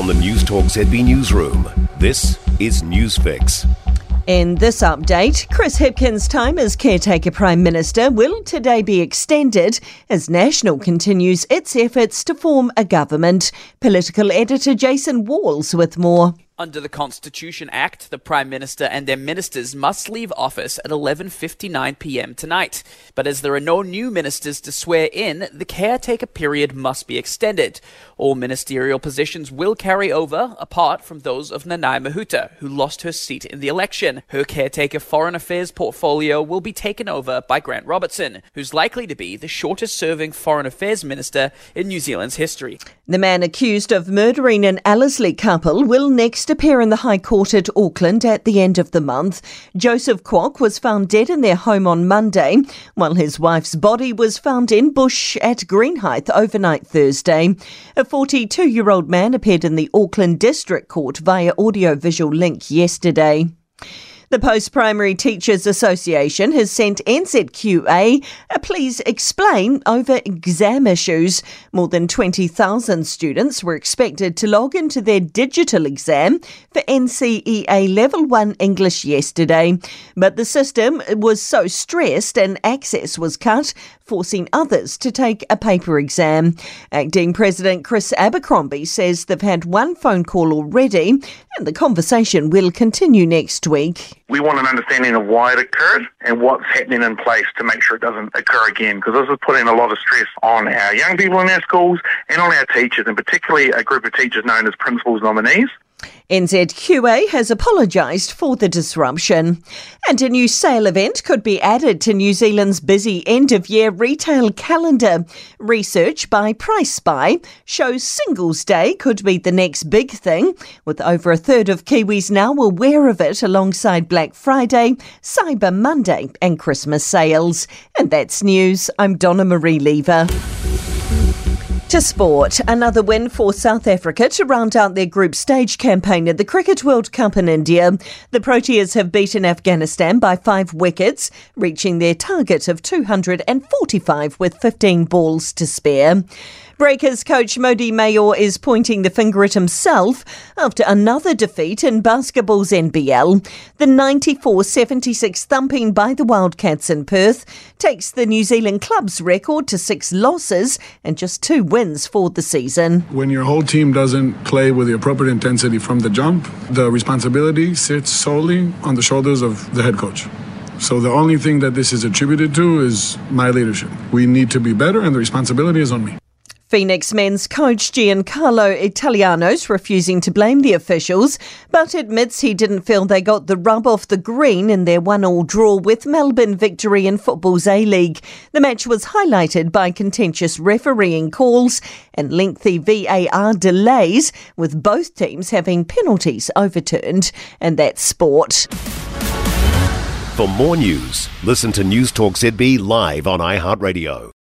From the Newstalk ZB Newsroom, this is Newsfix. In this update, Chris Hipkins' time as caretaker Prime Minister will today be extended as National continues its efforts to form a government. Political editor Jason Walls with more. Under the Constitution Act, the Prime Minister and their ministers must leave office at 11:59 p.m. tonight. But as there are no new ministers to swear in, the caretaker period must be extended. All ministerial positions will carry over, apart from those of Nanaia Mahuta, who lost her seat in the election. Her caretaker foreign affairs portfolio will be taken over by Grant Robertson, who's likely to be the shortest-serving foreign affairs minister in New Zealand's history. The man accused of murdering an Ellerslie couple will next appear in the High Court at Auckland at the end of the month. Joseph Kwok was found dead in their home on Monday, while his wife's body was found in bush at Greenhithe overnight Thursday. A 42 year old man appeared in the Auckland District Court via audiovisual link yesterday. The Post Primary Teachers Association has sent NZQA a please explain over exam issues. More than 20,000 students were expected to log into their digital exam for NCEA Level 1 English yesterday, but the system was so stressed and access was cut, forcing others to take a paper exam. Acting President Chris Abercrombie says they've had one phone call already and the conversation will continue next week. We want an understanding of why it occurred and what's happening in place to make sure it doesn't occur again because this is putting a lot of stress on our young people in our schools and on our teachers and particularly a group of teachers known as principals nominees. NZQA has apologised for the disruption. And a new sale event could be added to New Zealand's busy end of year retail calendar. Research by PriceSpy shows Singles Day could be the next big thing, with over a third of Kiwis now aware of it alongside Black Friday, Cyber Monday, and Christmas sales. And that's news. I'm Donna Marie Lever. To sport, another win for South Africa to round out their group stage campaign at the Cricket World Cup in India. The Proteas have beaten Afghanistan by five wickets, reaching their target of 245 with 15 balls to spare. Breakers coach Mody Maor is pointing the finger at himself after another defeat in basketball's NBL. The 94 76 thumping by the Wildcats in Perth takes the New Zealand club's record to six losses and just two wins for the season. When your whole team doesn't play with the appropriate intensity from the jump, the responsibility sits solely on the shoulders of the head coach. So the only thing that this is attributed to is my leadership. We need to be better, and the responsibility is on me. Phoenix men's coach Giancarlo Italiano's refusing to blame the officials, but admits he didn't feel they got the rub off the green in their one-all draw with Melbourne victory in football's A-League. The match was highlighted by contentious refereeing calls and lengthy VAR delays, with both teams having penalties overturned. And that's sport. For more news, listen to Newstalk ZB live on iHeartRadio.